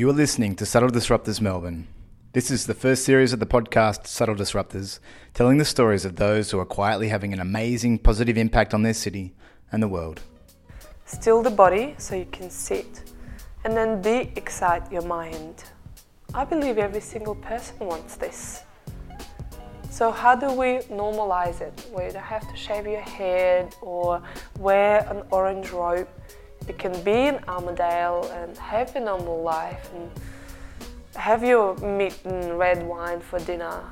You are listening to Subtle Disruptors Melbourne. This is the first series of the podcast Subtle Disruptors, telling the stories of those who are quietly having an amazing positive impact on their city and the world. Still the body so you can sit, and then de excite your mind. I believe every single person wants this. So, how do we normalize it? Where you don't have to shave your head or wear an orange robe. You can be in Armadale and have a normal life and have your meat and red wine for dinner,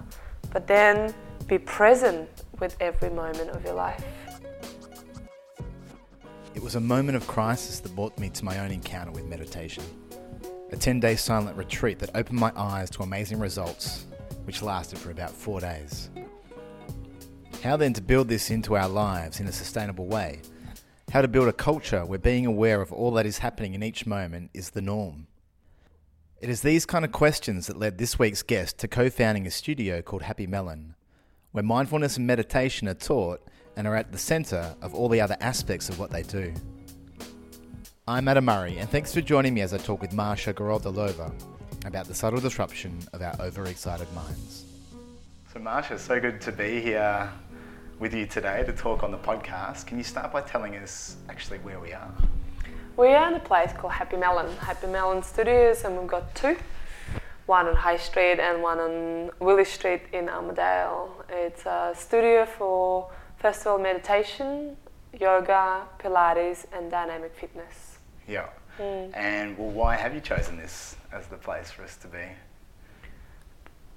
but then be present with every moment of your life. It was a moment of crisis that brought me to my own encounter with meditation. A 10 day silent retreat that opened my eyes to amazing results, which lasted for about four days. How then to build this into our lives in a sustainable way? How to build a culture where being aware of all that is happening in each moment is the norm? It is these kind of questions that led this week's guest to co founding a studio called Happy Melon, where mindfulness and meditation are taught and are at the centre of all the other aspects of what they do. I'm Adam Murray, and thanks for joining me as I talk with Masha Gorodilova about the subtle disruption of our overexcited minds. So, Masha, so good to be here with you today to talk on the podcast. Can you start by telling us actually where we are? We are in a place called Happy Melon, Happy Melon Studios, and we've got two one on High Street and one on Willis Street in Armadale. It's a studio for festival meditation, yoga, Pilates, and dynamic fitness. Yeah. Mm. And well, why have you chosen this as the place for us to be?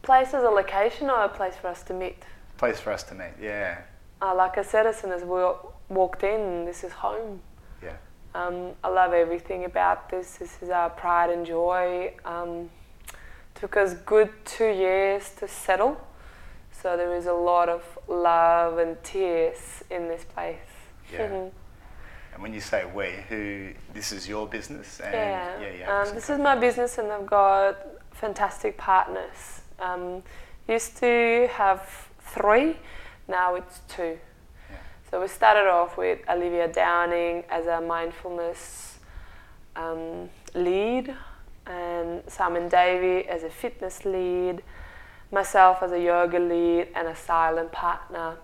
Place as a location or a place for us to meet? Place for us to meet, yeah. Uh, like I said, as soon as we walked in, this is home. Yeah. Um, I love everything about this. This is our pride and joy. Um, took us good two years to settle, so there is a lot of love and tears in this place. Yeah. Mm-hmm. And when you say we, who this is your business? And yeah, yeah, yeah um, this is my business, and I've got fantastic partners. Um, used to have three, now it's two. Yeah. So we started off with Olivia Downing as a mindfulness um, lead, and Simon Davey as a fitness lead, myself as a yoga lead, and a silent partner.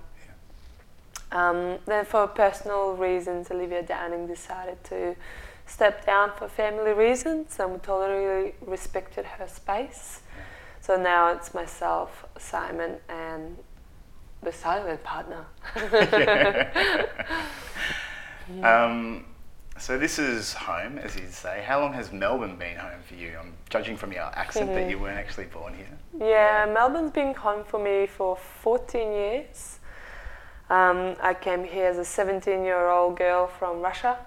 Um, then, for personal reasons, Olivia Downing decided to step down for family reasons, and we totally respected her space. So now it's myself, Simon, and the silent partner. um, so this is home, as you'd say. How long has Melbourne been home for you? I'm judging from your accent mm-hmm. that you weren't actually born here. Yeah, yeah, Melbourne's been home for me for 14 years. Um, I came here as a 17-year-old girl from Russia,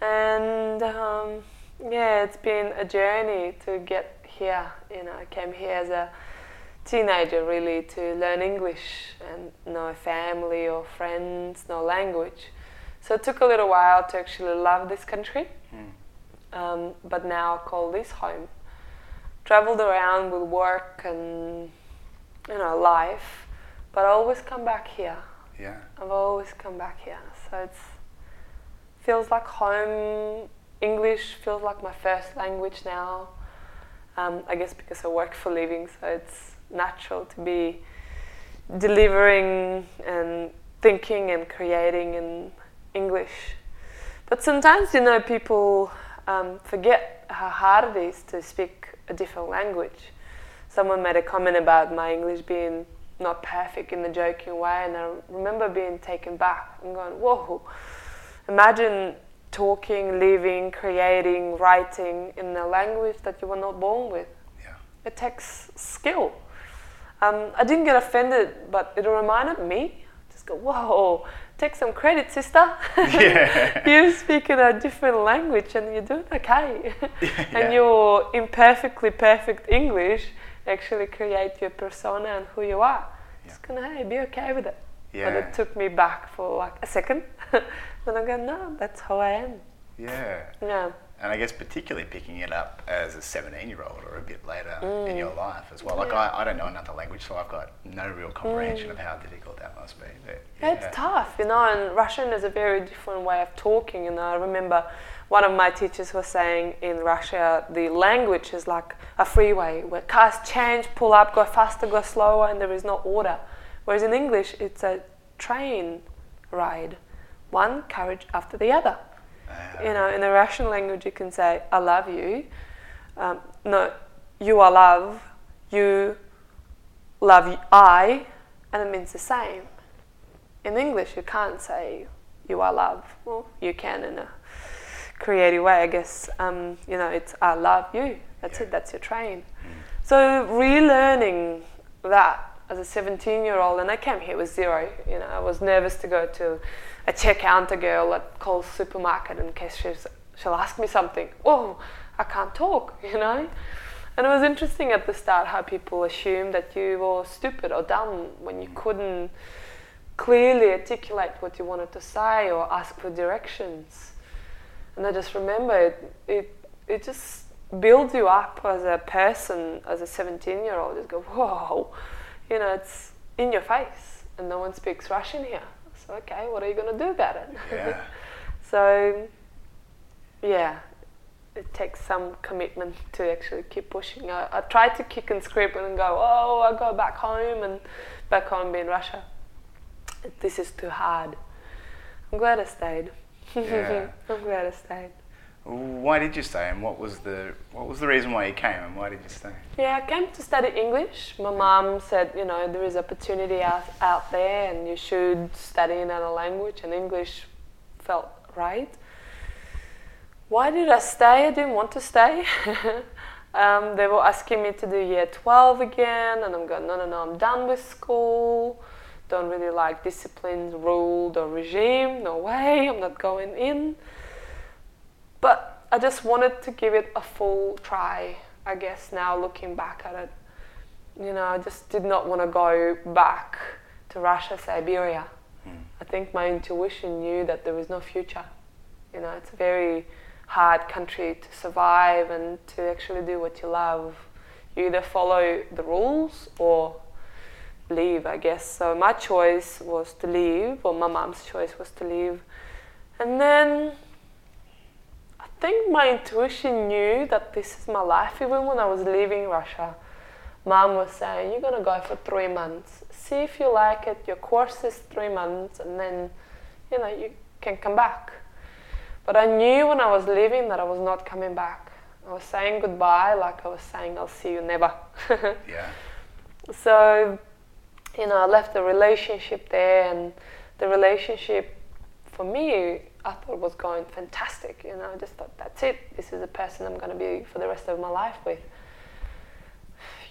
and um, yeah, it's been a journey to get here. You know, I came here as a teenager really to learn English and no family or friends, no language. So it took a little while to actually love this country, mm. um, but now I call this home. Traveled around with work and you know life, but I always come back here. Yeah. I've always come back here, so it's feels like home. English feels like my first language now. Um, I guess because I work for living, so it's natural to be delivering and thinking and creating in English. But sometimes, you know, people um, forget how hard it is to speak a different language. Someone made a comment about my English being not perfect in a joking way, and I remember being taken back and going, whoa, imagine talking, living, creating, writing in a language that you were not born with. Yeah. It takes skill. Um, I didn't get offended, but it reminded me. Just go, whoa! Take some credit, sister. Yeah. you're speaking a different language and you're doing okay. yeah. And your imperfectly perfect English actually create your persona and who you are. Yeah. Just gonna hey, be okay with it. Yeah. But it took me back for like a second. then I go, no, that's how I am. Yeah. Yeah. And I guess particularly picking it up as a 17 year old or a bit later mm. in your life as well. Like yeah. I, I don't know another language, so I've got no real comprehension mm. of how difficult that must be. But, yeah. It's tough, you know. And Russian is a very different way of talking. And I remember one of my teachers was saying in Russia the language is like a freeway where cars change, pull up, go faster, go slower, and there is no order. Whereas in English, it's a train ride, one carriage after the other. You know, in the Russian language, you can say "I love you." Um, no, you are love. You love I, and it means the same. In English, you can't say "you are love." Well, you can in a creative way, I guess. Um, you know, it's "I love you." That's yeah. it. That's your train. Mm. So relearning that as a 17 year old, and I came here with zero. You know, I was nervous to go to a checkout girl at Coles supermarket in case she's, she'll ask me something. Oh, I can't talk, you know? And it was interesting at the start how people assumed that you were stupid or dumb when you couldn't clearly articulate what you wanted to say or ask for directions. And I just remember it, it, it just builds you up as a person, as a 17 year old. Just go, whoa, you know, it's in your face and no one speaks Russian here. So, okay, what are you going to do about it? Yeah. so, yeah, it takes some commitment to actually keep pushing. I, I tried to kick and scrape and go, oh, I go back home and back home in Russia. This is too hard. I'm glad I stayed. Yeah. I'm glad I stayed. Why did you stay, and what was the what was the reason why you came, and why did you stay? Yeah, I came to study English. My mum said, you know, there is opportunity out, out there, and you should study another language, and English felt right. Why did I stay? I didn't want to stay. um, they were asking me to do year 12 again, and I'm going, no, no, no, I'm done with school. Don't really like discipline, rule, or regime. No way, I'm not going in. But I just wanted to give it a full try, I guess, now looking back at it. You know, I just did not want to go back to Russia, Siberia. Mm. I think my intuition knew that there was no future. You know, it's a very hard country to survive and to actually do what you love. You either follow the rules or leave, I guess. So my choice was to leave, or my mom's choice was to leave. And then think my intuition knew that this is my life. Even when I was leaving Russia, mom was saying, You're going to go for three months. See if you like it. Your course is three months, and then, you know, you can come back. But I knew when I was leaving that I was not coming back. I was saying goodbye like I was saying, I'll see you never. yeah. So, you know, I left the relationship there, and the relationship for me I thought was going fantastic. You know, I just thought that's it. This is the person I'm going to be for the rest of my life with.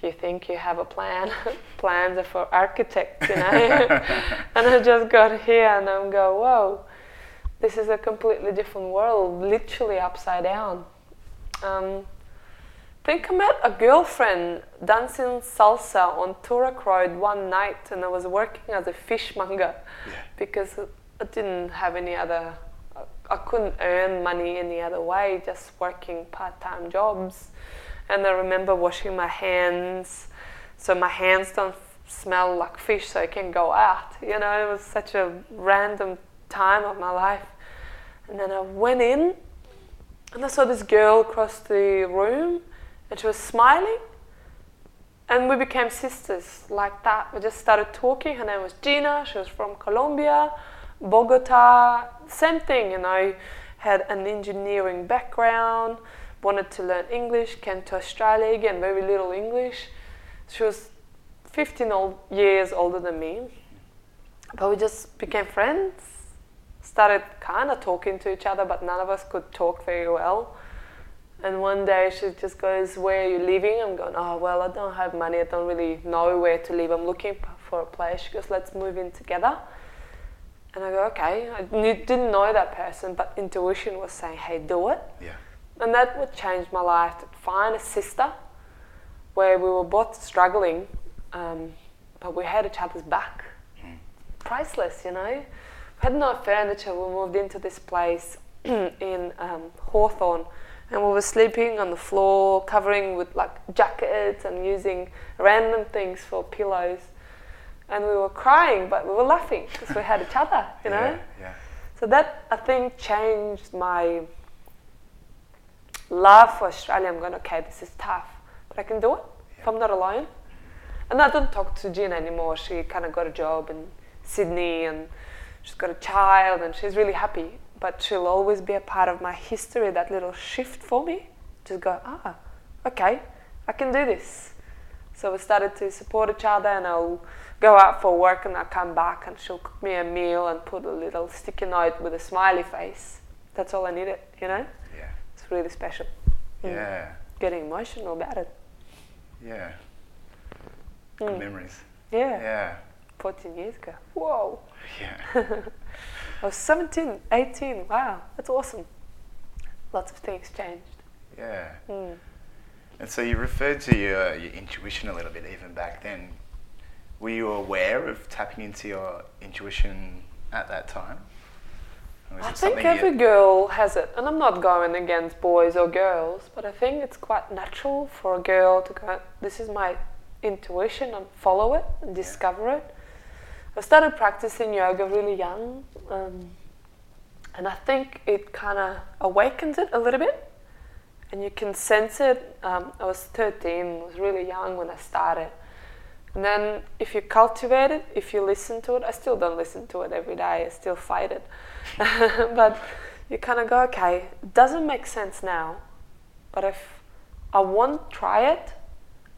You think you have a plan? Plans are for architects, you know. and I just got here and I'm go, whoa, this is a completely different world, literally upside down. Um, think I met a girlfriend dancing salsa on Toorak Road one night, and I was working as a fishmonger yeah. because I didn't have any other I couldn't earn money any other way, just working part time jobs. And I remember washing my hands so my hands don't smell like fish so I can go out. You know, it was such a random time of my life. And then I went in and I saw this girl across the room and she was smiling. And we became sisters like that. We just started talking. Her name was Gina. She was from Colombia. Bogota, same thing, you know, had an engineering background, wanted to learn English, came to Australia again, very little English. She was 15 old, years older than me, but we just became friends, started kind of talking to each other, but none of us could talk very well. And one day she just goes, Where are you living? I'm going, Oh, well, I don't have money. I don't really know where to live. I'm looking for a place. She goes, Let's move in together. And I go, okay. I didn't know that person, but intuition was saying, hey, do it. Yeah. And that would change my life. To find a sister where we were both struggling, um, but we had each other's back. Mm. Priceless, you know. We had no furniture. We moved into this place in um, Hawthorn, and we were sleeping on the floor, covering with like jackets and using random things for pillows. And we were crying, but we were laughing because we had each other, you know. Yeah, yeah. So that I think changed my love for Australia. I'm going, okay, this is tough, but I can do it if I'm not alone. And I don't talk to Jean anymore. She kind of got a job in Sydney and she's got a child and she's really happy. But she'll always be a part of my history, that little shift for me. Just go, ah, okay, I can do this. So we started to support each other and I'll go out for work and I'll come back and she'll cook me a meal and put a little sticky note with a smiley face. That's all I needed, you know? Yeah. It's really special. Mm. Yeah. Getting emotional about it. Yeah. Good Mm. memories. Yeah. Yeah. 14 years ago. Whoa. Yeah. I was 17, 18. Wow, that's awesome. Lots of things changed. Yeah. Mm. And so you referred to your, your intuition a little bit even back then. Were you aware of tapping into your intuition at that time? I think every girl has it, and I'm not going against boys or girls, but I think it's quite natural for a girl to go, This is my intuition, and follow it and discover it. I started practicing yoga really young, um, and I think it kind of awakens it a little bit, and you can sense it. Um, I was 13, I was really young when I started. And then if you cultivate it, if you listen to it, I still don't listen to it every day, I still fight it. but you kind of go, okay, it doesn't make sense now, but if I won't try it,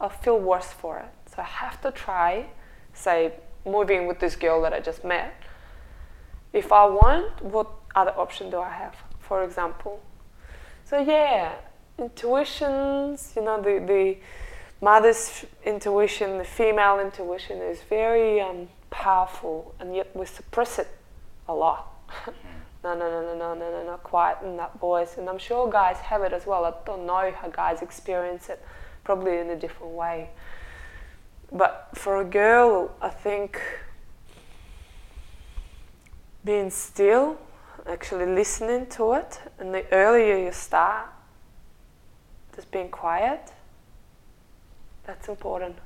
I'll feel worse for it. So I have to try, say, moving with this girl that I just met. If I want, what other option do I have, for example? So yeah, intuitions, you know, the, the mother's intuition, the female intuition is very um, powerful, and yet we suppress it a lot. no, no, no, no, no, no, no, no, quiet in that voice. And I'm sure guys have it as well. I don't know how guys experience it, probably in a different way. But for a girl, I think being still, actually listening to it, and the earlier you start, just being quiet, that's important.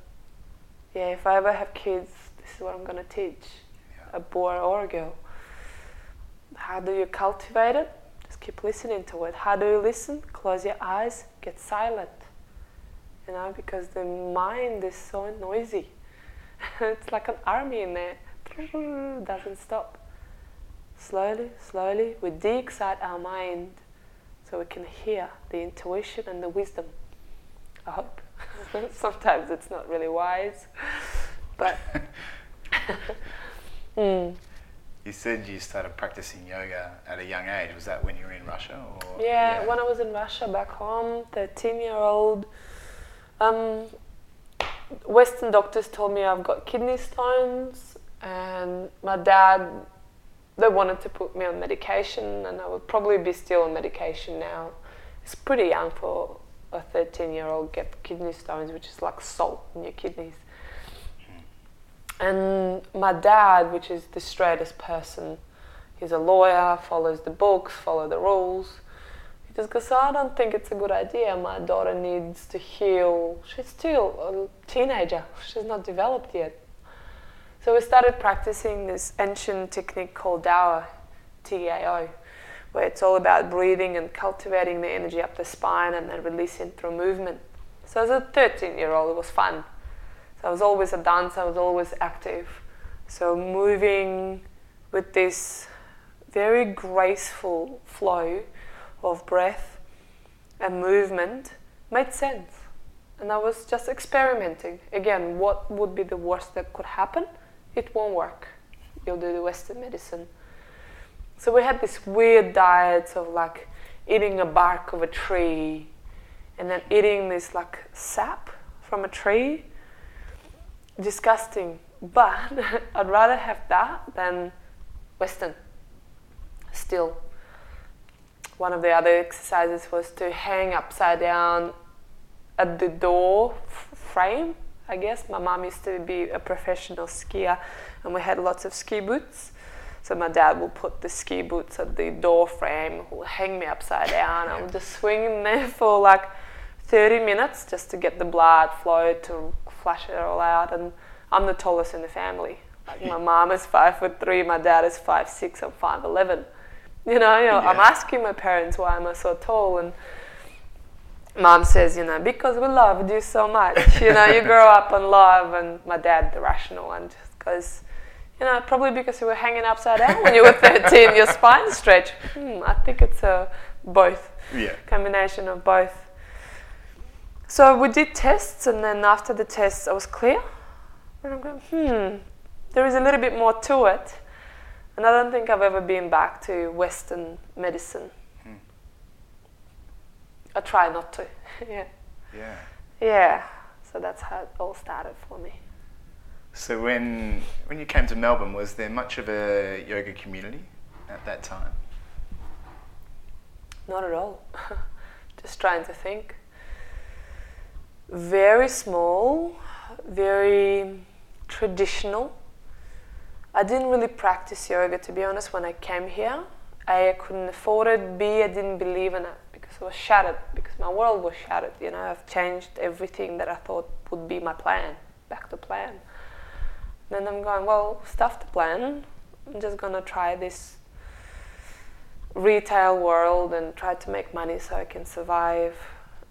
Yeah, if I ever have kids, this is what I'm going to teach Yeah. a boy or a girl. How do you cultivate it? Just keep listening to it. How do you listen? Close your eyes, get silent. You know, because the mind is so noisy. it's like an army in there. Doesn't stop. Slowly, slowly, we de-excite our mind so we can hear the intuition and the wisdom. I hope. Sometimes it's not really wise, but. mm. You said you started practicing yoga at a young age. Was that when you were in Russia? Or Yeah, when I was in Russia back home, 13 year old, um, Western doctors told me I've got kidney stones, and my dad, they wanted to put me on medication, and I would probably be still on medication now. It's pretty young for a 13 year old get kidney stones, which is like salt in your kidneys. Hmm. And my dad, which is the straightest person, he's a lawyer, follows the books, follow the rules. He just goes, I don't think it's a good idea. My daughter needs to heal. She's still a teenager. She's not developed yet. So we started practicing this ancient technique called Dao, T-A-O, where it's all about breathing and cultivating the energy up the spine and then releasing through movement. So as a 13-year-old, it was fun. So I was always a dancer. I was always active. So moving with this very graceful flow of breath and movement made sense. And I was just experimenting. Again, what would be the worst that could happen? It won't work. You'll do the Western medicine. So we had this weird diets of like eating a bark of a tree and then eating this like sap from a tree. Disgusting. But I'd rather have that than Western. Still. One of the other exercises was to hang upside down at the door frame. I guess my mom used to be a professional skier, and we had lots of ski boots. So my dad will put the ski boots at the door frame, will hang me upside down. I would just swing in there for like 30 minutes just to get the blood flow to flush it all out. And I'm the tallest in the family. Like my mom is five foot three, my dad is five six, I'm five eleven. You know, you know yeah. I'm asking my parents why am I so tall, and mom says, you know, because we loved you so much. You know, you grow up on love, and my dad, the rational one, just goes, you know, probably because you were hanging upside down when you were 13, your spine stretched. Hmm, I think it's a both. Yeah. Combination of both. So we did tests, and then after the tests, I was clear. And I'm going, hmm, there is a little bit more to it. And I don't think I've ever been back to Western medicine. Hmm. I try not to. yeah. Yeah. Yeah. So that's how it all started for me. So when when you came to Melbourne, was there much of a yoga community at that time? Not at all. Just trying to think. Very small, very traditional. I didn't really practice yoga to be honest when I came here. A, I couldn't afford it. B, I didn't believe in it because it was shattered, because my world was shattered. You know, I've changed everything that I thought would be my plan, back to plan. Then I'm going, well, stuff the plan. I'm just gonna try this retail world and try to make money so I can survive.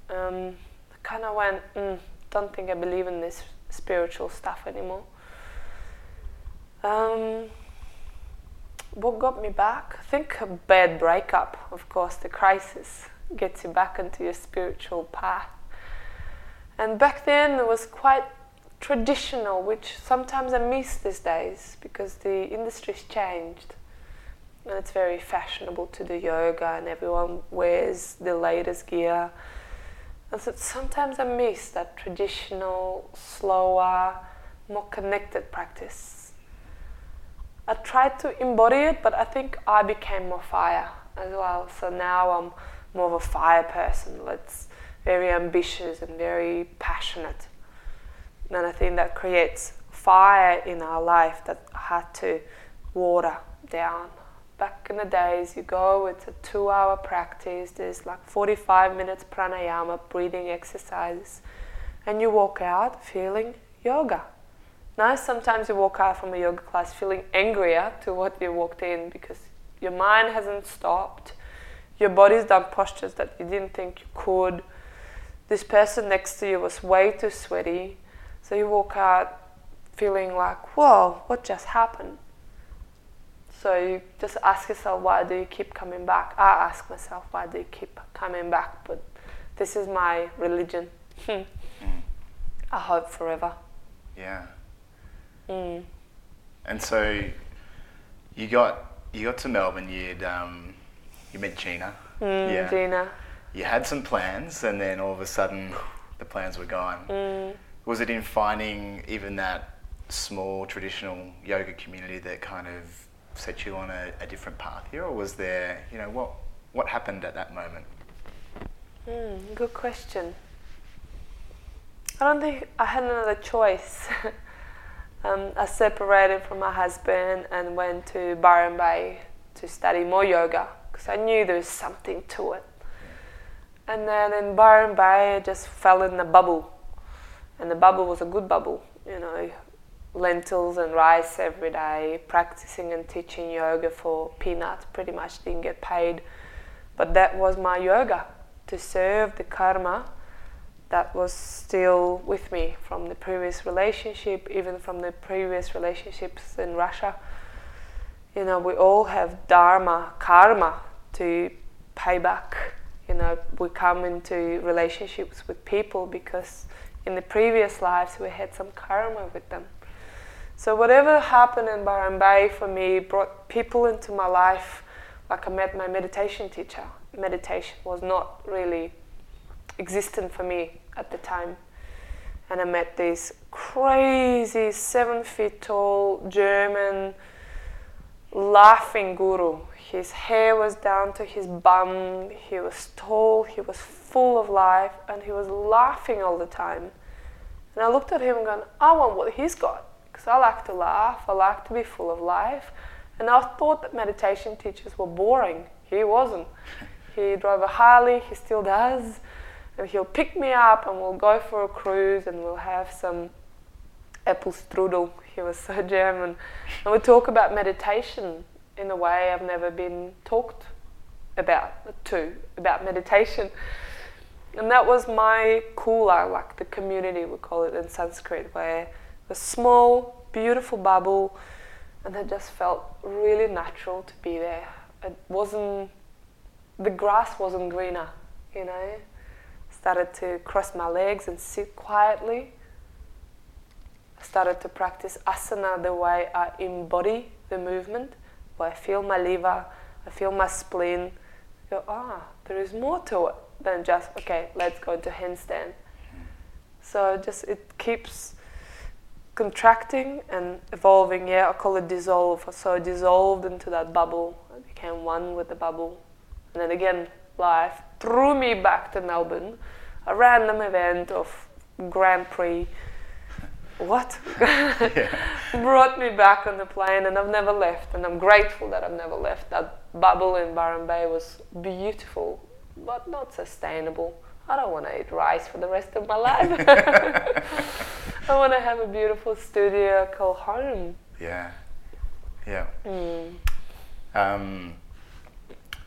Um, I kind of went, mm, don't think I believe in this spiritual stuff anymore. Um, what got me back? I think a bad breakup, of course, the crisis gets you back into your spiritual path. And back then it was quite traditional, which sometimes I miss these days because the industry's changed. And it's very fashionable to do yoga, and everyone wears the latest gear. And so sometimes I miss that traditional, slower, more connected practice. I tried to embody it, but I think I became more fire as well. So now I'm more of a fire person. It's very ambitious and very passionate. And I think that creates fire in our life that had to water down. Back in the days, you go, it's a two hour practice, there's like 45 minutes pranayama, breathing exercises, and you walk out feeling yoga. Now, sometimes you walk out from a yoga class feeling angrier to what you walked in because your mind hasn't stopped, your body's done postures that you didn't think you could. This person next to you was way too sweaty so you walk out feeling like, whoa, what just happened? So you just ask yourself, why do you keep coming back? I ask myself, why do you keep coming back? But this is my religion. mm. I hope forever. Yeah. Mm. And so you got you got to Melbourne. You'd um, you met Gina. Mm, yeah. Gina. You had some plans, and then all of a sudden, the plans were gone. Was it in finding even that small traditional yoga community that kind of set you on a, a different path here, or was there, you know, what what happened at that moment? Mm, good question. I don't think I had another choice. um, I separated from my husband and went to Byron Bay to study more yoga because I knew there was something to it. And then in Byron Bay, I just fell in a bubble and the bubble was a good bubble, you know, lentils and rice every day, practicing and teaching yoga for peanuts, pretty much didn't get paid. But that was my yoga to serve the karma that was still with me from the previous relationship, even from the previous relationships in Russia. You know, we all have dharma, karma to pay back. You know, we come into relationships with people because in the previous lives we had some karma with them. So whatever happened in Byron Bay for me brought people into my life. Like I met my meditation teacher. Meditation was not really existent for me at the time. And I met this crazy seven feet tall German laughing guru. His hair was down to his bum, he was tall, he was full of life, and he was laughing all the time. And I looked at him and gone, I want what he's got. Because I like to laugh, I like to be full of life, And I thought that meditation teachers were boring. He wasn't. He drove a Harley, he still does. And he'll pick me up and we'll go for a cruise and we'll have some apple strudel. He was so German. And we talk about meditation in a way I've never been talked about to, about meditation. And that was my kula, like the community we call it in Sanskrit, where a small, beautiful bubble, and it just felt really natural to be there. It wasn't, the grass wasn't greener, you know. Started to cross my legs and sit quietly. I started to practice asana the way I embody the movement, where I feel my liver, I feel my spleen. I go, ah, there is more to it than just okay let's go into handstand. So just it keeps contracting and evolving. Yeah i call it dissolve. So I dissolved into that bubble. I became one with the bubble. And then again life threw me back to melbourne. A random event of grand prix. What? Brought me back on the plane and I've never left. And I'm grateful that I've never left. That bubble in Byron Bay was beautiful but not sustainable. I don't want to eat rice for the rest of my life. I want to have a beautiful studio called home. Yeah, yeah. Mm. Um,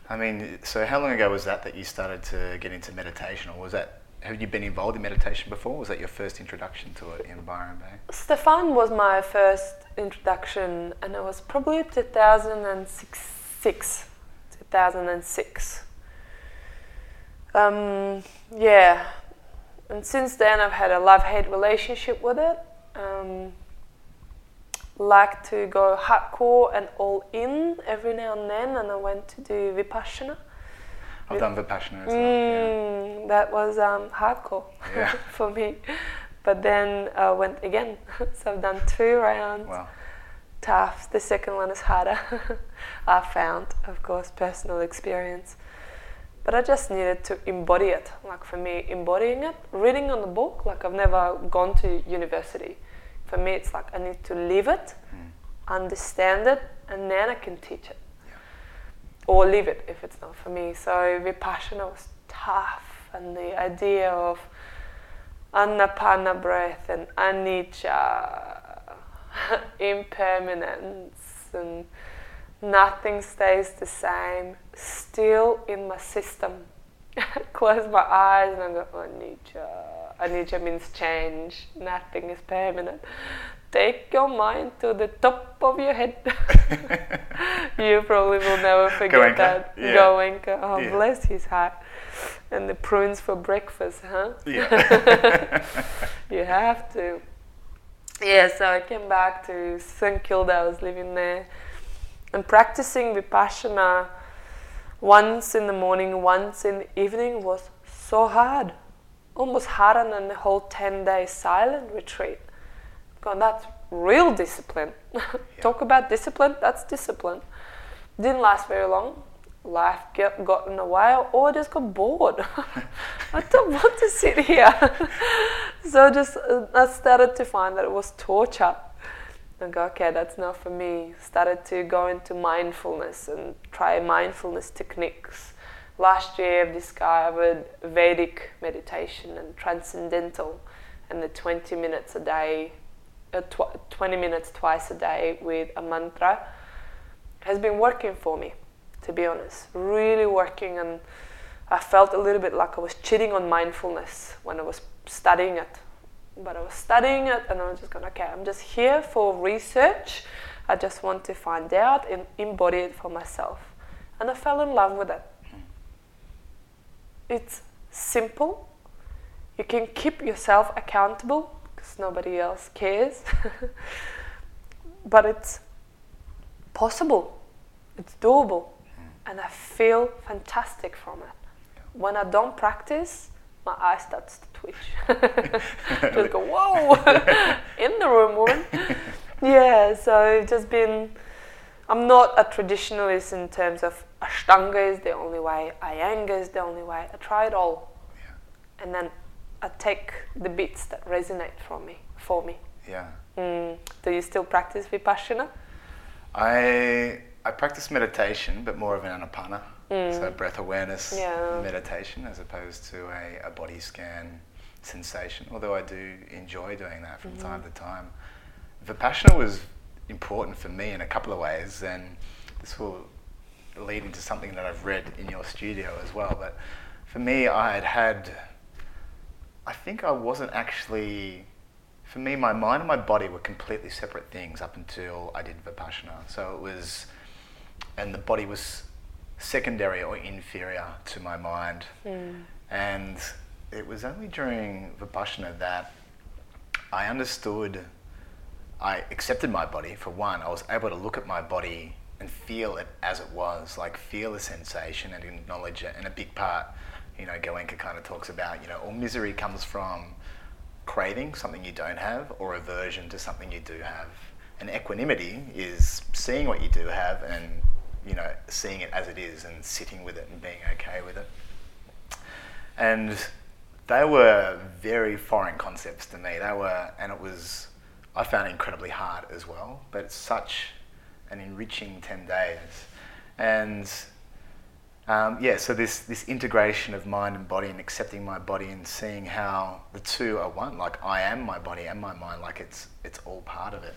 I mean, so how long ago was that that you started to get into meditation, or was that have you been involved in meditation before? Was that your first introduction to it in Byron Bay? Stefan was my first introduction, and it was probably 2006. 2006. Um, yeah, and since then I've had a love-hate relationship with it. Um, like to go hardcore and all in every now and then, and I went to do vipassana. I've done vipassana as well. Mm, yeah. That was um, hardcore yeah. for me, but then I went again. so I've done two rounds. Wow. Tough. The second one is harder. I found, of course, personal experience but I just needed to embody it. Like for me, embodying it, reading on the book, like I've never gone to university. For me, it's like I need to live it, mm. understand it, and then I can teach it. Yeah. Or leave it if it's not for me. So Vipassana was tough, and the idea of anapana breath and anicca, impermanence, and nothing stays the same, still in my system. Close my eyes and I go, anicca. Anicca means change, nothing is permanent. Take your mind to the top of your head. you probably will never forget Goenka. that. Yeah. Goenka. Oh, yeah. bless his heart. And the prunes for breakfast, huh? Yeah. you have to. Yeah, so I came back to St Kilda. I was living there and practicing vipassana once in the morning, once in the evening was so hard. Almost harder than the whole 10 day silent retreat. God, that's real discipline. yeah. Talk about discipline, that's discipline. Didn't last very long. Life get, got in the way, or I just got bored. I don't want to sit here. so just uh, I started to find that it was torture okay, that's not for me. Started to go into mindfulness and try mindfulness techniques. Last year, I've discovered Vedic meditation and transcendental, and the 20 minutes a day, uh, tw- 20 minutes twice a day with a mantra has been working for me, to be honest. Really working, and I felt a little bit like I was cheating on mindfulness when I was studying it but I was studying it and I was just going, okay, I'm just here for research. I just want to find out and embody it for myself. And I fell in love with it. It's simple. You can keep yourself accountable because nobody else cares. but it's possible, it's doable, and I feel fantastic from it. When I don't practice, my eye starts to twitch. just go, whoa, in the room, woman. yeah, so it's just been. I'm not a traditionalist in terms of Ashtanga is the only way, Iyengar is the only way. I try it all, yeah. and then I take the bits that resonate for me. For me. Yeah. Mm. Do you still practice vipassana? I I practice meditation, but more of an anapana, Mm. so breath awareness Yeah. meditation, as opposed to a, a body scan sensation. Although I do enjoy doing that from time to time. Vipassana was important for me in a couple of ways, and this will lead into something that I've read in your studio as well. But for me, I had had, I think I wasn't actually, for me, my mind and my body were completely separate things up until I did Vipassana. So it was, and the body was secondary or inferior to my mind. Mm. And it was only during Vipassana that I understood, I accepted my body for one. I was able to look at my body and feel it as it was, like feel the sensation and acknowledge it. And a big part, you know, Goenka kind of talks about, you know, all misery comes from craving something you don't have or aversion to something you do have. And equanimity is seeing what you do have and, you know, seeing it as it is and sitting with it and being okay with it. And they were very foreign concepts to me. They were, and it was, I found incredibly hard as well, but it's such an enriching 10 days. And um, yeah, so this, this integration of mind and body and accepting my body and seeing how the two are one, like I am my body and my mind, like it's, it's all part of it.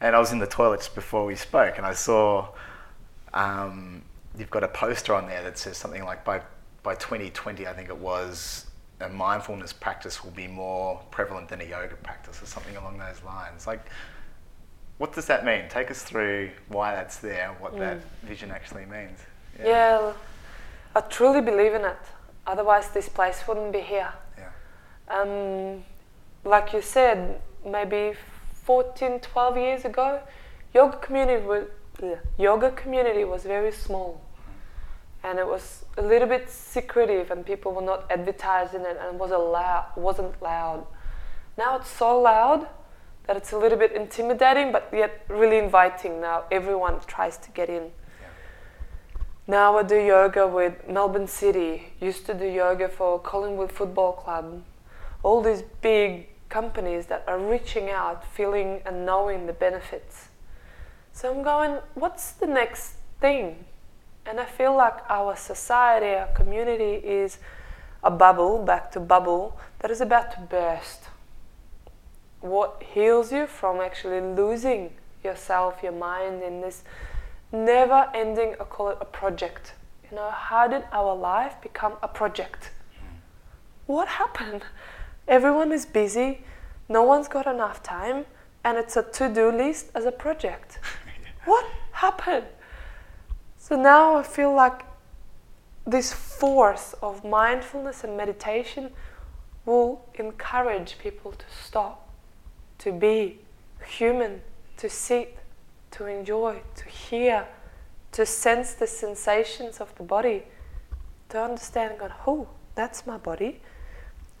And I was in the toilets before we spoke and I saw um, you've got a poster on there that says something like by, by 2020, I think it was, a mindfulness practice will be more prevalent than a yoga practice or something along those lines. Like, what does that mean? Take us through why that's there, what that vision actually means. Yeah. I truly believe in it. Otherwise, this place wouldn't be here. Yeah. Um, like you said, maybe 14, 12 years ago, yoga community was, yoga community was very small, and it was a little bit secretive, and people were not advertising it, and was loud, wasn't loud. Now it's so loud that it's a little bit intimidating, but yet really inviting. Now everyone tries to get in. Now I do yoga with Melbourne City. Used to do yoga for Collingwood Football Club. All these big companies that are reaching out, feeling and knowing the benefits. So I'm going, what's the next thing? And I feel like our society, our community is a bubble, back to bubble, that is about to burst. What heals you from actually losing yourself, your mind in this never ending, I call it a project. You know, how did our life become a project? What happened? Everyone is busy, no one's got enough time, and it's a to do list as a project. What happened? So now I feel like this force of mindfulness and meditation will encourage people to stop, to be human, to sit, to enjoy, to hear, to sense the sensations of the body, to understand oh, that's my body.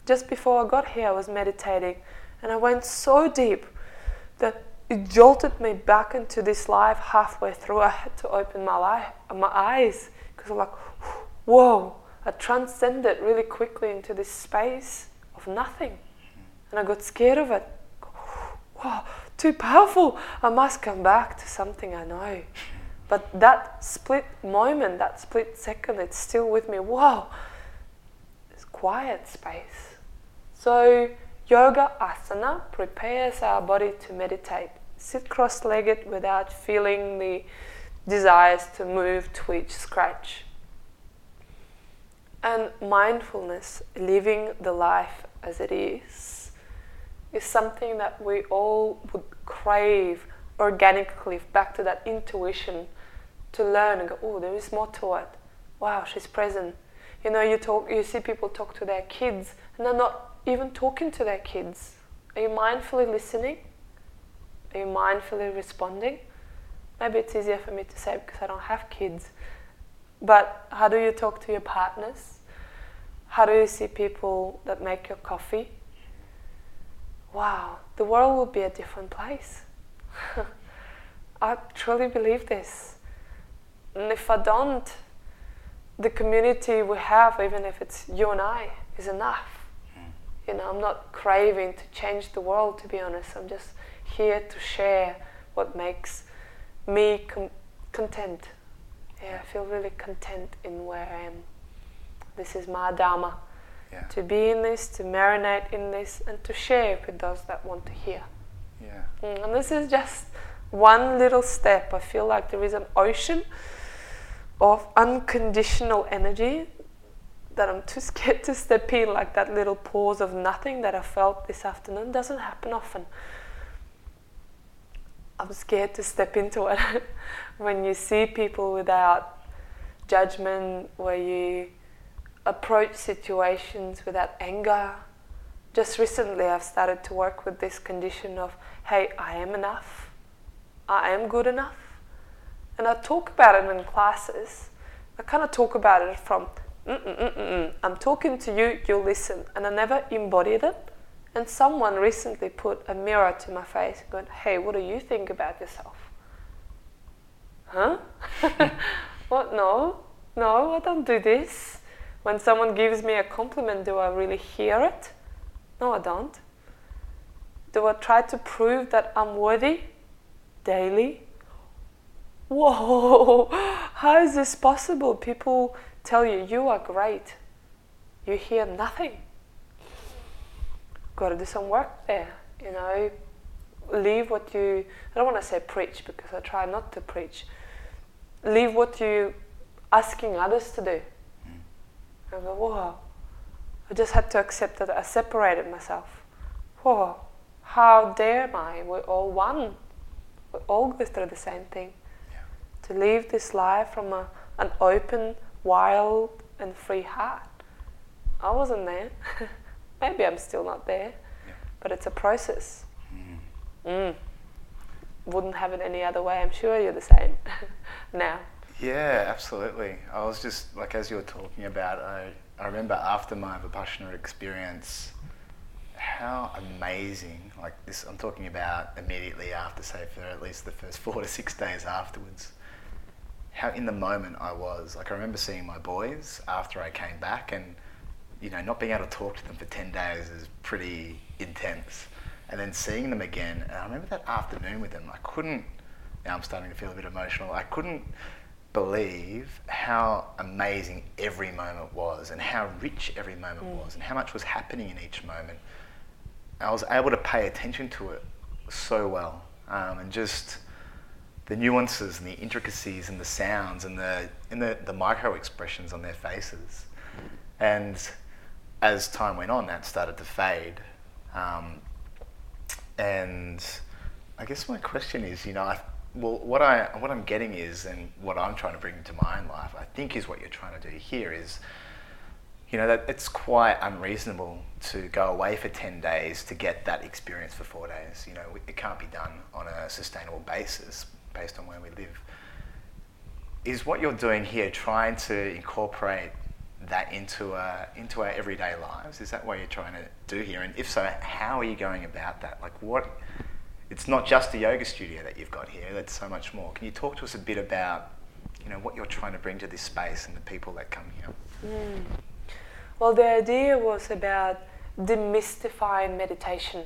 Just before I got here, I was meditating and I went so deep that it jolted me back into this life halfway through. I had to open my, life, my eyes because I'm like, whoa, I transcended really quickly into this space of nothing. And I got scared of it. Wow, too powerful. I must come back to something I know. But that split moment, that split second, it's still with me. Wow, it's quiet space. So, yoga asana prepares our body to meditate. Sit cross legged without feeling the desires to move, twitch, scratch. And mindfulness, living the life as it is, is something that we all would crave organically back to that intuition to learn and go, oh, there is more to it. Wow, she's present. You know, you talk, you see people talk to their kids, and they're not even talking to their kids. Are you mindfully listening? Are you mindfully responding? Maybe it's easier for me to say because I don't have kids. But how do you talk to your partners? How do you see people that make your coffee? Wow, the world will be a different place. I truly believe this. And if I don't, the community we have, even if it's you and I, is enough. Hmm. You know, I'm not craving to change the world, to be honest. I'm just here to share what makes me com- content. Yeah, I feel really content in where I am. This is my dharma. Yeah. To be in this, to marinate in this, and to share with those that want to hear. Yeah. Mm, and this is just one little step. I feel like there is an ocean of unconditional energy that I'm too scared to step in, like that little pause of nothing that I felt this afternoon doesn't happen often. I'm scared to step into it. when you see people without judgment, where you approach situations without anger. Just recently, I've started to work with this condition of, hey, I am enough, I am good enough. And I talk about it in classes. I kind of talk about it from, Mm-mm-mm-mm. I'm talking to you, you listen. And I never embodied it. And someone recently put a mirror to my face and going, hey, what do you think about yourself? Huh? what? No, no, I don't do this. When someone gives me a compliment, do I really hear it? No, I don't. Do I try to prove that I'm worthy daily? Whoa, how is this possible? People tell you, you are great. You hear nothing. Got to do some work there, you know. Leave what you, I don't want to say preach because I try not to preach. Leave what you asking others to do. Mm. I go, whoa. I just had to accept that I separated myself. Whoa, how dare I? We're all one. We all go through the same thing. Yeah. To live this life from a, an open, wild, and free heart. I wasn't there. Maybe I'm still not there, Yeah. but it's a process. Mm. Mm. Wouldn't have it any other way. I'm sure you're the same now. Yeah, absolutely. I was just like as you were talking about, I, I remember after my Vipassana experience, how amazing, like this, I'm talking about immediately after, say, for at least the first four to six days afterwards, how in the moment I was. Like, I remember seeing my boys after I came back, and, you know, not being able to talk to them for 10 days is pretty intense. And then seeing them again, and I remember that afternoon with them, I couldn't, now I'm starting to feel a bit emotional, I couldn't believe how amazing every moment was and how rich every moment was and how much was happening in each moment. I was able to pay attention to it so well um, and just the nuances and the intricacies and the sounds and the, and the, the micro expressions on their faces. And as time went on, that started to fade. Um, and I guess my question is, you know, I, well, what I what I'm getting is, and what I'm trying to bring into my own life, I think, is what you're trying to do here is, you know, that it's quite unreasonable to go away for ten days to get that experience for four days. You know, it can't be done on a sustainable basis based on where we live. Is what you're doing here trying to incorporate that into uh, into our everyday lives? Is that what you're trying to do here? And if so, how are you going about that? Like what? It's not just a yoga studio that you've got here. That's so much more. Can you talk to us a bit about, you know, what you're trying to bring to this space and the people that come here? Mm. Well, the idea was about demystifying meditation.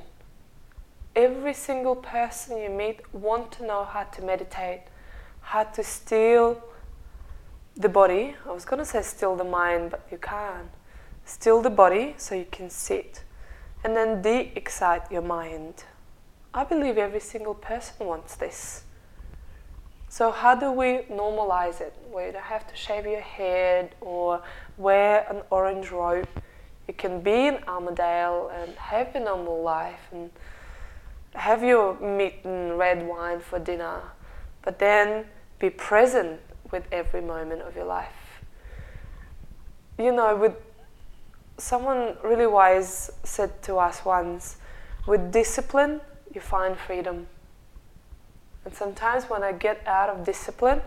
Every single person you meet want to know how to meditate, how to still the body. I was going to say still the mind, but you can't. Still the body so you can sit, and then de-excite your mind. I believe every single person wants this. So, how do we normalize it? Where you don't have to shave your head or wear an orange robe. You can be in Armadale and have your normal life and have your meat and red wine for dinner, but then be present with every moment of your life. You know, with someone really wise said to us once, with discipline, you find freedom. And sometimes when I get out of discipline,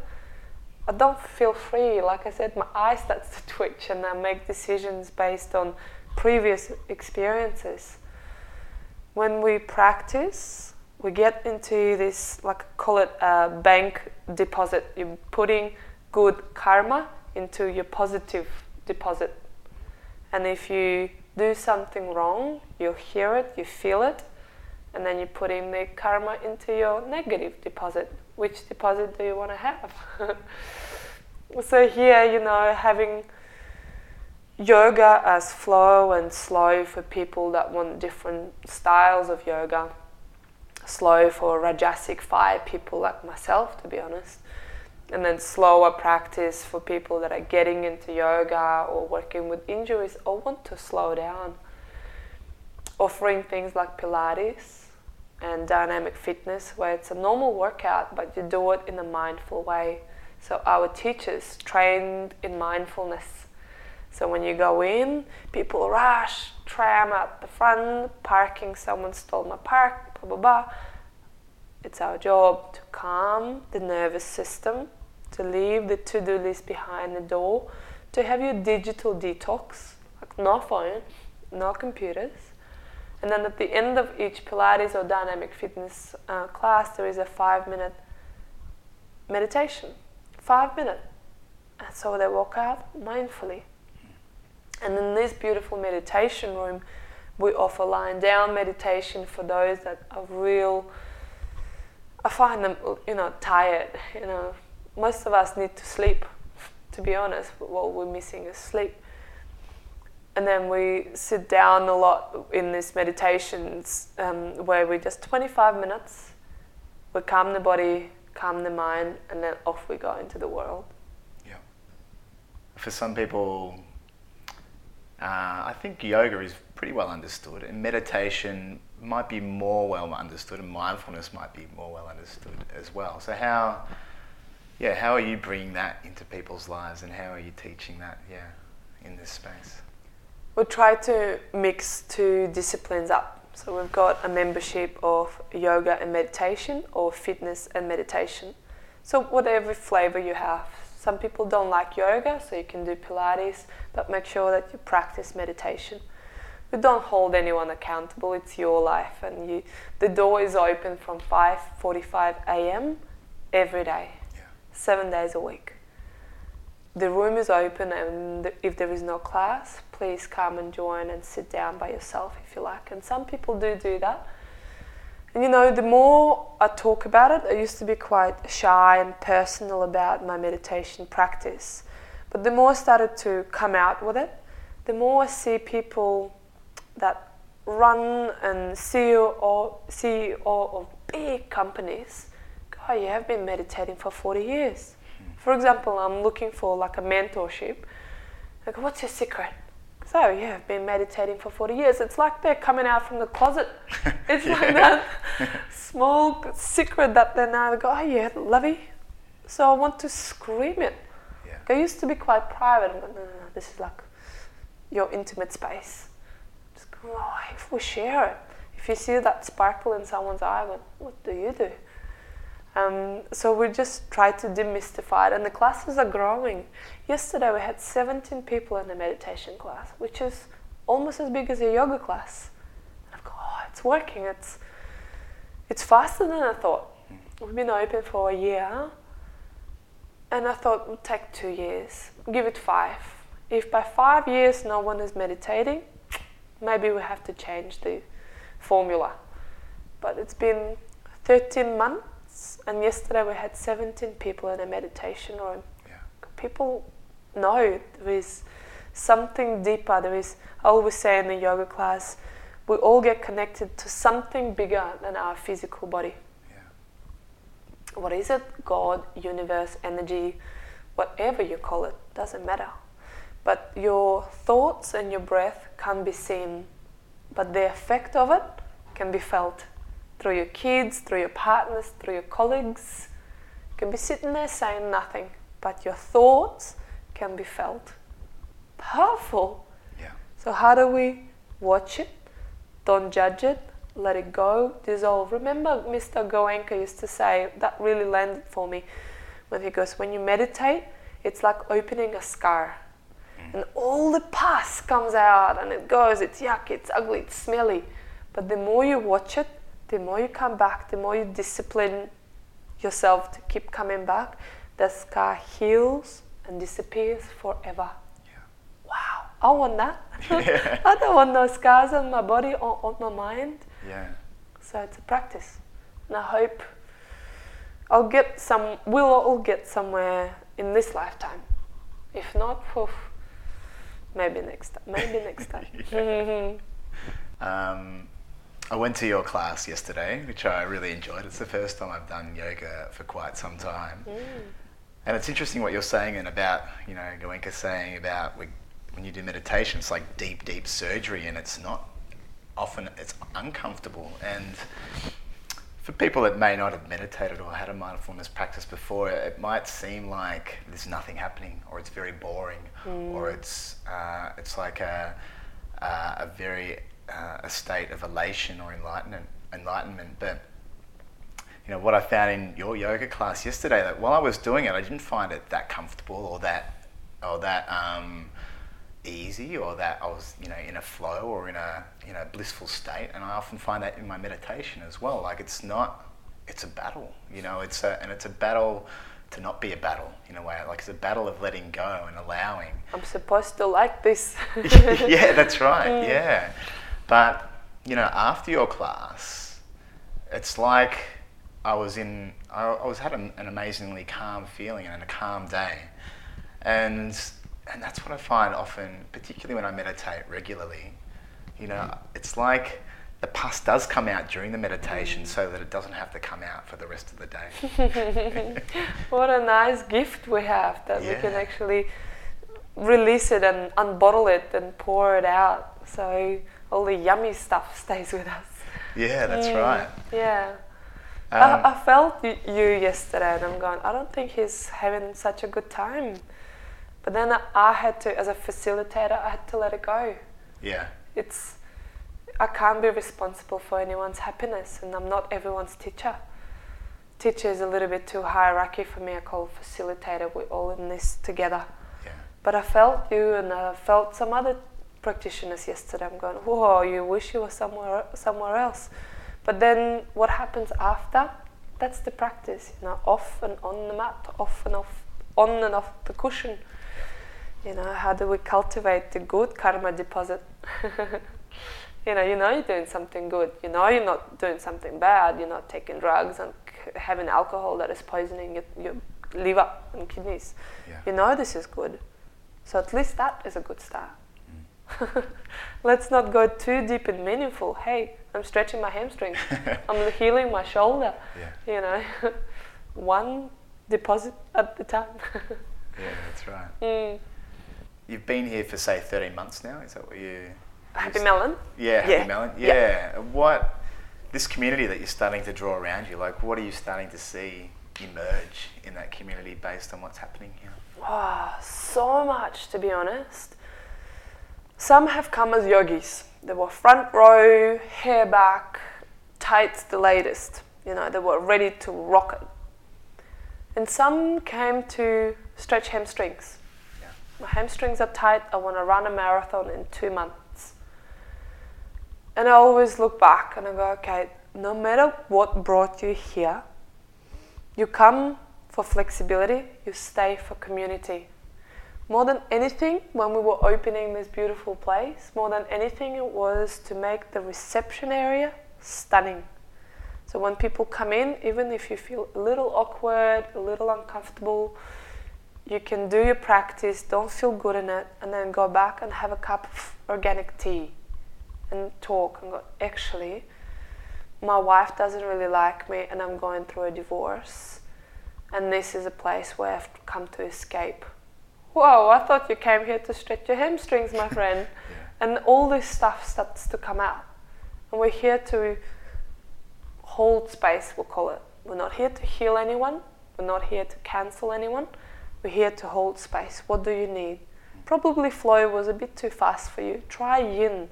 I don't feel free. Like I said, my eye starts to twitch and I make decisions based on previous experiences. When we practice, we get into this, like call it a bank deposit. You're putting good karma into your positive deposit. And if you do something wrong, you hear it, you feel it, and then you put in the karma into your negative deposit. Which deposit do you want to have? so here, you know, having yoga as flow and slow for people that want different styles of yoga. Slow for Rajasic fire people like myself, to be honest. And then slower practice for people that are getting into yoga or working with injuries or want to slow down. Offering things like Pilates and dynamic fitness, where it's a normal workout, but you do it in a mindful way. So, our teachers trained in mindfulness so when you go in, people rush, tram at the front, parking, someone stole my park, blah, blah, blah. It's our job to calm the nervous system, to leave the to do list behind the door, to have your digital detox, like no phone, no computers. And then at the end of each Pilates or dynamic fitness uh, class, there is a five minute meditation. Five minutes. And so they walk out mindfully. And in this beautiful meditation room, we offer lying down meditation for those that are real. I find them, you know, tired. You know, most of us need to sleep. To be honest, what we're missing is sleep. And then we sit down a lot in these meditations um, where we just 25 minutes, we calm the body, calm the mind, and then off we go into the world. Yeah. For some people, uh, I think yoga is pretty well understood, and meditation might be more well understood, and mindfulness might be more well understood as well. So how, yeah, how are you bringing that into people's lives, and how are you teaching that, yeah, in this space? We try to mix two disciplines up. So we've got a membership of yoga and meditation, or fitness and meditation. So whatever flavor you have. Some people don't like yoga, so you can do Pilates, but make sure that you practice meditation. We don't hold anyone accountable. It's your life, and you. The door is open from 5:45 a.m. every day, yeah. seven days a week. The room is open, and if there is no class, please come and join and sit down by yourself if you like. And some people do do that and you know, the more I talk about it, I used to be quite shy and personal about my meditation practice. But the more I started to come out with it, the more I see people that run and CEO, or CEO of big companies go, oh, you have been meditating for 40 years. For example, I'm looking for like a mentorship. Like, what's your secret? so yeah, I've been meditating for 40 years. It's like they're coming out from the closet. It's yeah. like that small secret that they're now go, oh yeah, lovey. So I want to scream it. Yeah. I used to be quite private. no, no, no, this is like your intimate space. Go, oh, if we share it, if you see that sparkle in someone's eye, what, what do you do? Um, so we just try to demystify it, and the classes are growing. Yesterday we had 17 people in the meditation class, which is almost as big as a yoga class. And I've gone, oh, it's working. It's it's faster than I thought. We've been open for a year, and I thought it would take two years. Give it five. If by five years no one is meditating, maybe we have to change the formula. But it's been 13 months and yesterday we had 17 people in a meditation room. Yeah. People know there is something deeper. There is, oh, I always say in the yoga class, we all get connected to something bigger than our physical body. Yeah. What is it? God, universe, energy, whatever you call it, doesn't matter. But your thoughts and your breath can be seen, but the effect of it can be felt through your kids, through your partners, through your colleagues. You can be sitting there saying nothing, but your thoughts can be felt. Powerful. Yeah. So, how do we watch it? Don't judge it. Let it go, dissolve. Remember, Mr. Goenka used to say that really landed for me when he goes, When you meditate, it's like opening a scar. And all the pus comes out and it goes, it's yuck, it's ugly, it's smelly. But the more you watch it, the more you come back, the more you discipline yourself to keep coming back, the scar heals and disappears forever. Yeah. Wow, I want that. Yeah. I don't want no scars on my body or on my mind. Yeah. So it's a practice. And I hope I'll get some, we'll all get somewhere in this lifetime. If not, poof, maybe next time. Maybe next time. um, I went to your class yesterday, which I really enjoyed. It's the first time I've done yoga for quite some time. Mm. And it's interesting what you're saying and about, you know, Goenka saying about when you do meditation, it's like deep, deep surgery and it's not often, it's uncomfortable. And for people that may not have meditated or had a mindfulness practice before, it might seem like there's nothing happening, or it's very boring, mm. or it's uh, it's like a uh, a very uh, a state of elation or enlightenment. Enlightenment, but you know what I found in your yoga class yesterday that while I was doing it, I didn't find it that comfortable or that or that um, easy or that I was you know in a flow or in a you know blissful state. And I often find that in my meditation as well. Like it's not, it's a battle. You know, it's a and it's a battle to not be a battle in a way. Like it's a battle of letting go and allowing. I'm supposed to like this. yeah, that's right. Mm. Yeah, but you know, after your class, it's like I was in. I, I was had an, an amazingly calm feeling and a calm day, and and that's what I find often, particularly when I meditate regularly. You know, it's like the pus does come out during the meditation mm. so that it doesn't have to come out for the rest of the day. what a nice gift we have that yeah. we can actually release it and unbottle it and pour it out so all the yummy stuff stays with us. Yeah, that's mm. right. Yeah. Um, I, I, felt you yesterday and I'm going, I don't think he's having such a good time. But then I had to, as a facilitator, I had to let it go. Yeah. It's, I can't be responsible for anyone's happiness, and I'm not everyone's teacher. Teacher is a little bit too hierarchy for me. I call facilitator. We're all in this together. Yeah. But I felt you, and I felt some other practitioners yesterday. I'm going, whoa, you wish you were somewhere somewhere else. But then what happens after? That's the practice, you know, off and on the mat, off and off, on and off the cushion you know how do we cultivate the good karma deposit? You know you know you're doing something good. You know you're not doing something bad. You're not taking drugs and having alcohol that is poisoning your, your liver and kidneys. Yeah. you know this is good. So at least that is a good start. Mm. let's not go too deep and meaningful. Hey i'm stretching my hamstrings. I'm healing my shoulder. Yeah. you know one deposit at a time. Yeah that's right. Mm. You've been here for say 13 months now. Is that what you? Happy Melon. Yeah, Happy yeah. Melon. Yeah. yeah. What this community that you're starting to draw around you, like, what are you starting to see emerge in that community based on what's happening here? Oh, so much to be honest. Some have come as yogis. They were front row, hair back, tights the latest. You know, they were ready to rock it. And some came to stretch hamstrings my hamstrings are tight, I want to run a marathon in two months. And I always look back and I go, okay, no matter what brought you here, you come for flexibility, you stay for community. More than anything, when we were opening this beautiful place, more than anything, it was to make the reception area stunning. So when people come in, even if you feel a little awkward, a little uncomfortable, you can do your practice, don't feel good in it, and then go back and have a cup of organic tea and talk and go, actually, my wife doesn't really like me and I'm going through a divorce. And this is a place where I've come to escape. Whoa, I thought you came here to stretch your hamstrings, my friend. yeah. And all this stuff starts to come out. And we're here to hold space, we'll call it. We're not here to heal anyone, we're not here to cancel anyone we're here to hold space. What do you need? Probably flow was a bit too fast for you. Try yin.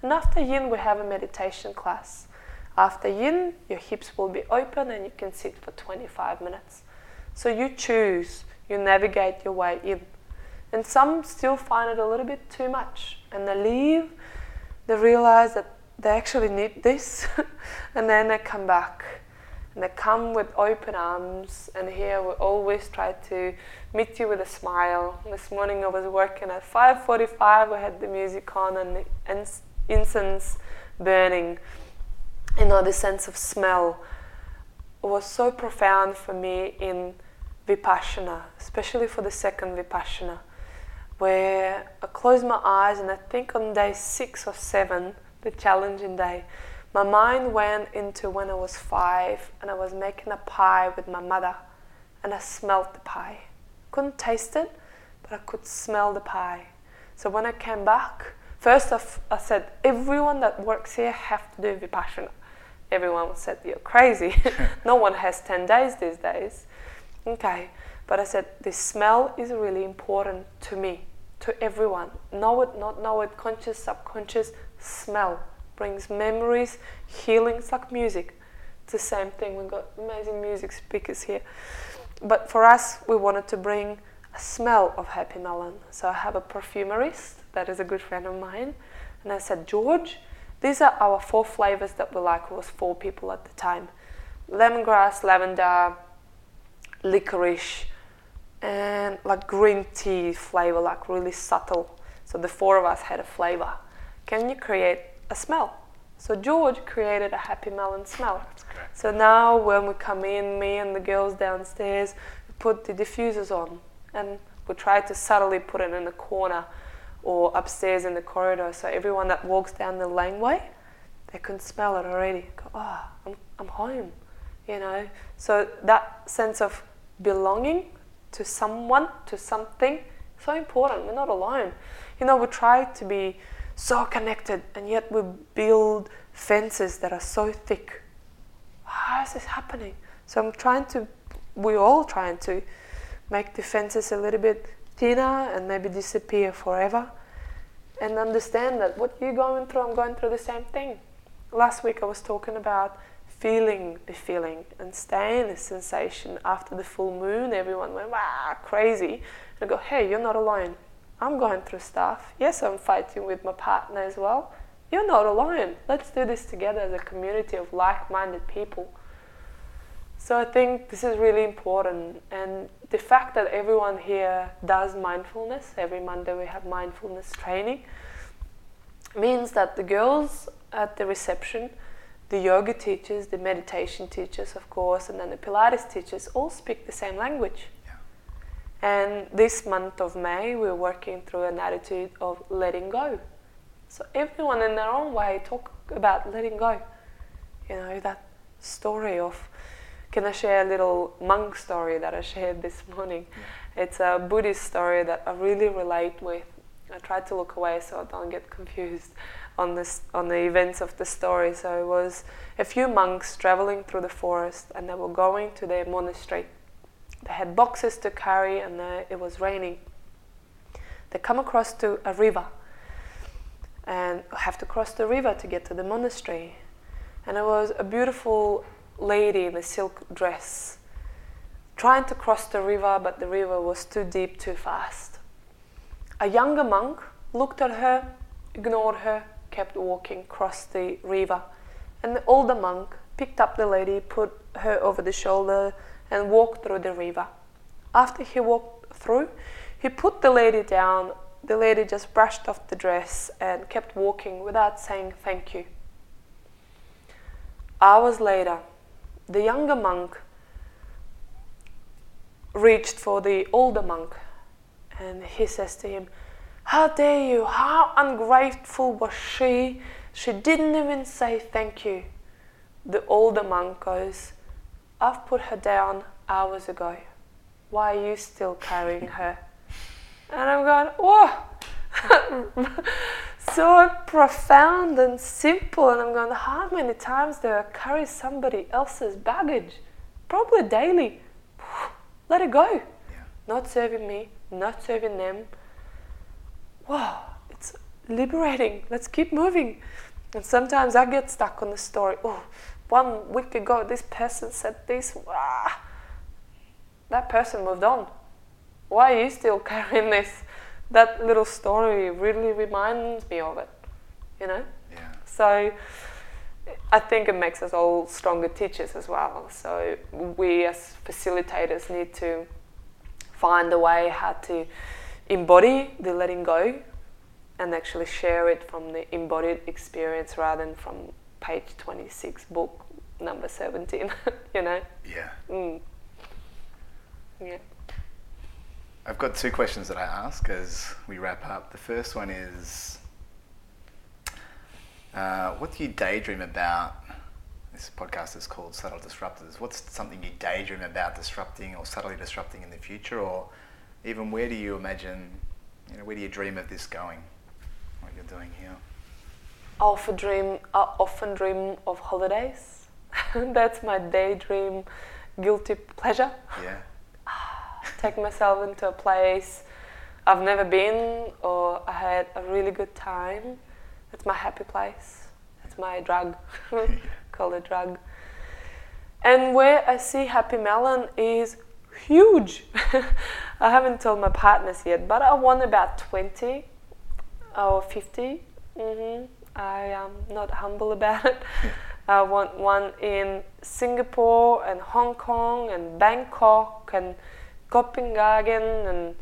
And after yin, we have a meditation class. After yin, your hips will be open and you can sit for 25 minutes. So you choose, you navigate your way in. And some still find it a little bit too much and they leave, they realize that they actually need this, and then they come back and they come with open arms and here we always try to meet you with a smile. This morning i was working at 5.45 we had the music on and incense burning. You know, the sense of smell was so profound for me in Vipassana, especially for the second Vipassana, where I closed my eyes and I think on day six or seven, the challenging day, my mind went into when I was five and I was making a pie with my mother and I smelled the pie. Couldn't taste it, but I could smell the pie. So when I came back, first I said, everyone that works here have to do Vipassana everyone said, You're crazy. no one has 10 days these days. Okay. But I said, The smell is really important to me, to everyone. Know it, not know it, conscious, subconscious, smell brings memories, healing. It's like music. It's the same thing. We've got amazing music speakers here. But for us, we wanted to bring a smell of happy melon. So I have a perfumerist that is a good friend of mine. And I said, George, these are our four flavors that we like. It was four people at the time: lemongrass, lavender, licorice, and like green tea flavor, like really subtle. So the four of us had a flavor. Can you create a smell? So George created a happy melon smell. So now when we come in, me and the girls downstairs, we put the diffusers on and we try to subtly put it in a corner or upstairs in the corridor. So everyone that walks down the laneway, they can smell it already. Go, oh, I'm, I'm home, you know. So that sense of belonging to someone, to something, so important. We're not alone. You know, we try to be so connected, and yet we build fences that are so thick. How is this happening? So I'm trying to, we're all trying to make the fences a little bit thinner and maybe disappear forever. And understand that what you're going through, I'm going through the same thing. Last week I was talking about feeling the feeling and staying the sensation after the full moon. Everyone went, wow, crazy. And I go, hey, you're not alone. I'm going through stuff. Yes, I'm fighting with my partner as well. You're not alone. Let's do this together as a community of like minded people. So I think this is really important. And the fact that everyone here does mindfulness, every Monday we have mindfulness training, means that the girls at the reception, the yoga teachers, the meditation teachers, of course, and then the Pilates teachers all speak the same language. And this month of May, we're working through an attitude of letting go. So everyone in their own way talk about letting go. You know, that story of can I share a little monk story that I shared this morning? It's a Buddhist story that I really relate with. I tried to look away so I don't get confused on this on the events of the story. So it was a few monks traveling through the forest and they were going to their monastery. They had boxes to carry and it was raining. They come across to a river and have to cross the river to get to the monastery. And it was a beautiful lady in a silk dress, trying to cross the river, but the river was too deep, too fast. A younger monk looked at her, ignored her, kept walking, crossed the river, and the older monk picked up the lady, put her over the shoulder, and walked through the river. After he walked through, he put the lady down. The lady just brushed off the dress and kept walking without saying thank you. Hours later, the younger monk reached for the older monk and he says to him, How dare you? How ungrateful was she? She didn't even say thank you. The older monk goes, I've put her down hours ago. Why are you still carrying her? And I'm going, Whoa! so profound and simple. And I'm going, how many times do I carry somebody else's baggage? Probably daily. Let it go. Yeah. Not serving me, not serving them. Wow, it's liberating. Let's keep moving. And sometimes I get stuck on the story. Oh, one week ago, this person said this. Ah, that person moved on. Why are you still carrying this? that little story really reminds me of it, you know? Yeah. So I think it makes us all stronger teachers as well. So we as facilitators need to find a way how to embody the letting go and actually share it from the embodied experience rather than from page 26, book number 17, you know? Yeah. Mm. Yeah. I've got two questions that I ask as we wrap up. The first one is uh, what do you daydream about? This podcast is called Subtle Disruptors. What's something you daydream about disrupting or subtly disrupting in the future? Or even where do you imagine, you know, where do you dream of this going? What you're doing here? I often dream, I often dream of holidays. That's my daydream, guilty pleasure. Yeah. Take myself into a place I've never been or I had a really good time. That's my happy place. That's my drug. Call it drug. And where I see Happy Melon is huge. I haven't told my partners yet, but I want about 20 or 50. Mm-hmm. I am not humble about it. I want one in Singapore and Hong Kong and Bangkok and Copenhagen and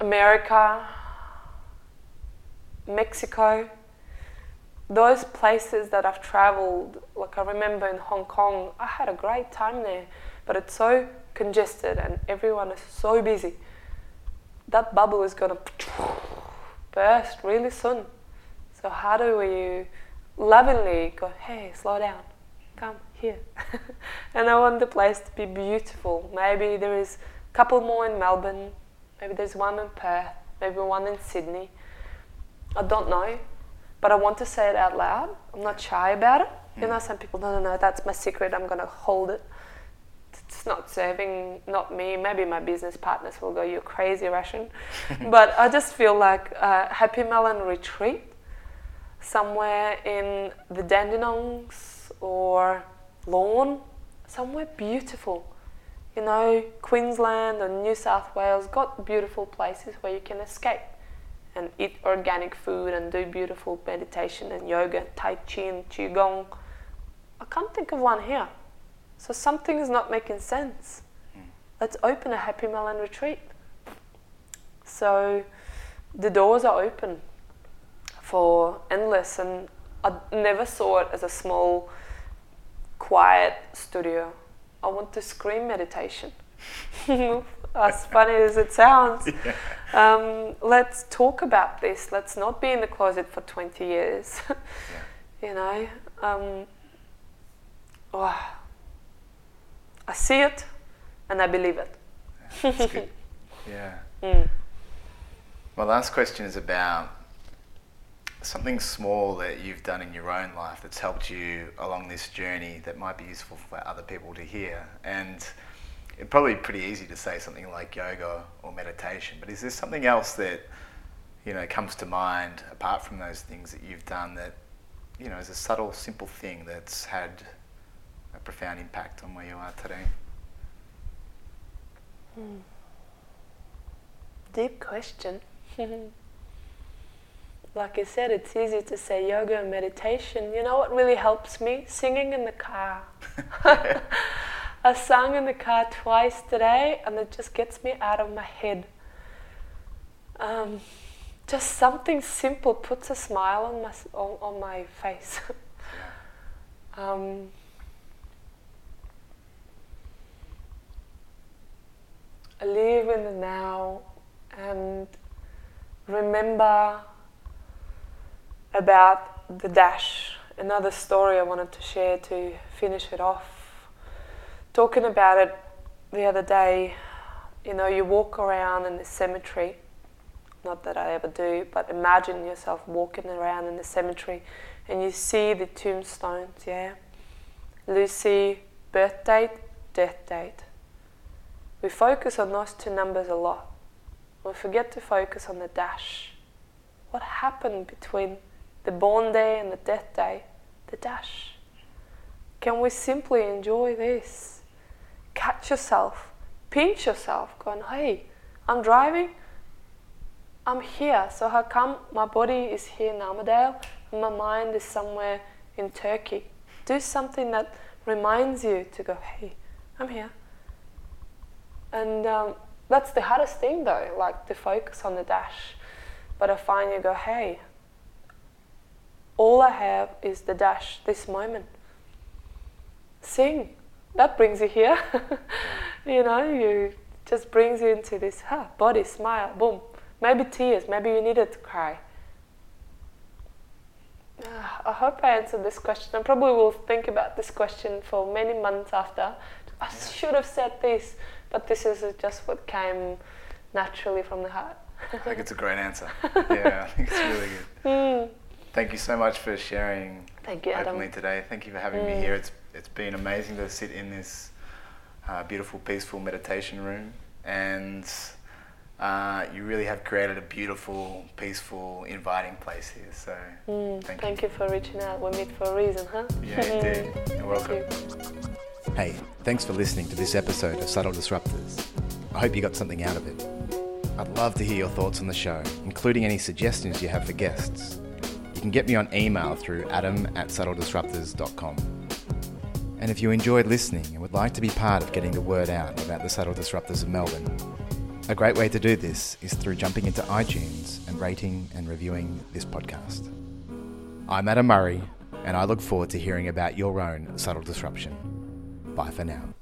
America, Mexico. Those places that I've traveled, like I remember in Hong Kong, I had a great time there, but it's so congested and everyone is so busy. That bubble is gonna burst really soon. So how do we lovingly go, hey, slow down, come here. and I want the place to be beautiful. Maybe there is a couple more in Melbourne, maybe there's one in Perth, maybe one in Sydney. I don't know, but I want to say it out loud. I'm not shy about it. You know, some people, no, no, no, that's my secret, I'm going to hold it. It's not serving, not me. Maybe my business partners will go, you're crazy, Russian. but I just feel like a Happy Melon retreat somewhere in the Dandenongs or Lorne, somewhere beautiful. You know, Queensland or New South Wales got beautiful places where you can escape and eat organic food and do beautiful meditation and yoga, Tai Chi and Qigong. I can't think of one here. So something is not making sense. Hmm. Let's open a Happy Melon retreat. So the doors are open for endless, and I never saw it as a small, quiet studio. I want to scream meditation. as funny as it sounds, Yeah. um, let's talk about this. Let's not be in the closet for 20 years. you know, um, oh, I see it and I believe it. Good. Yeah. Mm. My last question is about something small that you've done in your own life that's helped you along this journey that might be useful for other people to hear. And it'd probably pretty easy to say something like yoga or meditation, but is there something else that you know comes to mind apart from those things that you've done that you know is a subtle, simple thing that's had a profound impact on where you are today? Hmm. Deep question. like I said, it's easy to say yoga and meditation. You know what really helps me? Singing in the car. I sang in the car twice today and it just gets me out of my head. Um, just something simple puts a smile on my, on, on my face. um, live in the now and remember about the dash. Another story I wanted to share to finish it off. Talking about it the other day, you know, you walk around in the cemetery. Not that I ever do, but imagine yourself walking around in the cemetery and you see the tombstones, yeah? Lucy, birth date, death date. We focus on those two numbers a lot. We forget to focus on the dash. What happened between the born day and the death day? The dash. Can we simply enjoy this? Catch yourself, pinch yourself, going, hey, I'm driving, I'm here. So how come my body is here in Armadale and my mind is somewhere in Turkey? Do something that reminds you to go, hey, I'm here. And um, that's the hardest thing though, like to focus on the dash. But I find you go, hey, all I have is the dash, this moment. Sing. That brings you here. you know, you just brings you into this huh, body, smile, boom. Maybe tears, maybe you needed to cry. I hope I answered this question. I probably will think about this question for many months after. I should have said this, but this is just what came naturally from the heart. I think it's a great answer. Yeah, I think it's really good. Mm. Thank you so much for sharing Thank you, openly Adam. today. Thank you for having mm. me here. It's it's been amazing to sit in this uh, beautiful, peaceful meditation room, and uh, you really have created a beautiful, peaceful, inviting place here. So mm, thank, thank you. you. for reaching out. We meet for a reason, huh? Yeah, indeed. You're welcome. You. Hey, thanks for listening to this episode of Subtle Disruptors. I hope you got something out of it. I'd love to hear your thoughts on the show, including any suggestions you have for guests. You can get me on email through adam at subtledisruptors.com. And if you enjoyed listening and would like to be part of getting the word out about the Subtle Disruptors of Melbourne, a great way to do this is through jumping into iTunes and rating and reviewing this podcast. I'm Adam Murray, and I look forward to hearing about your own subtle disruption. Bye for now.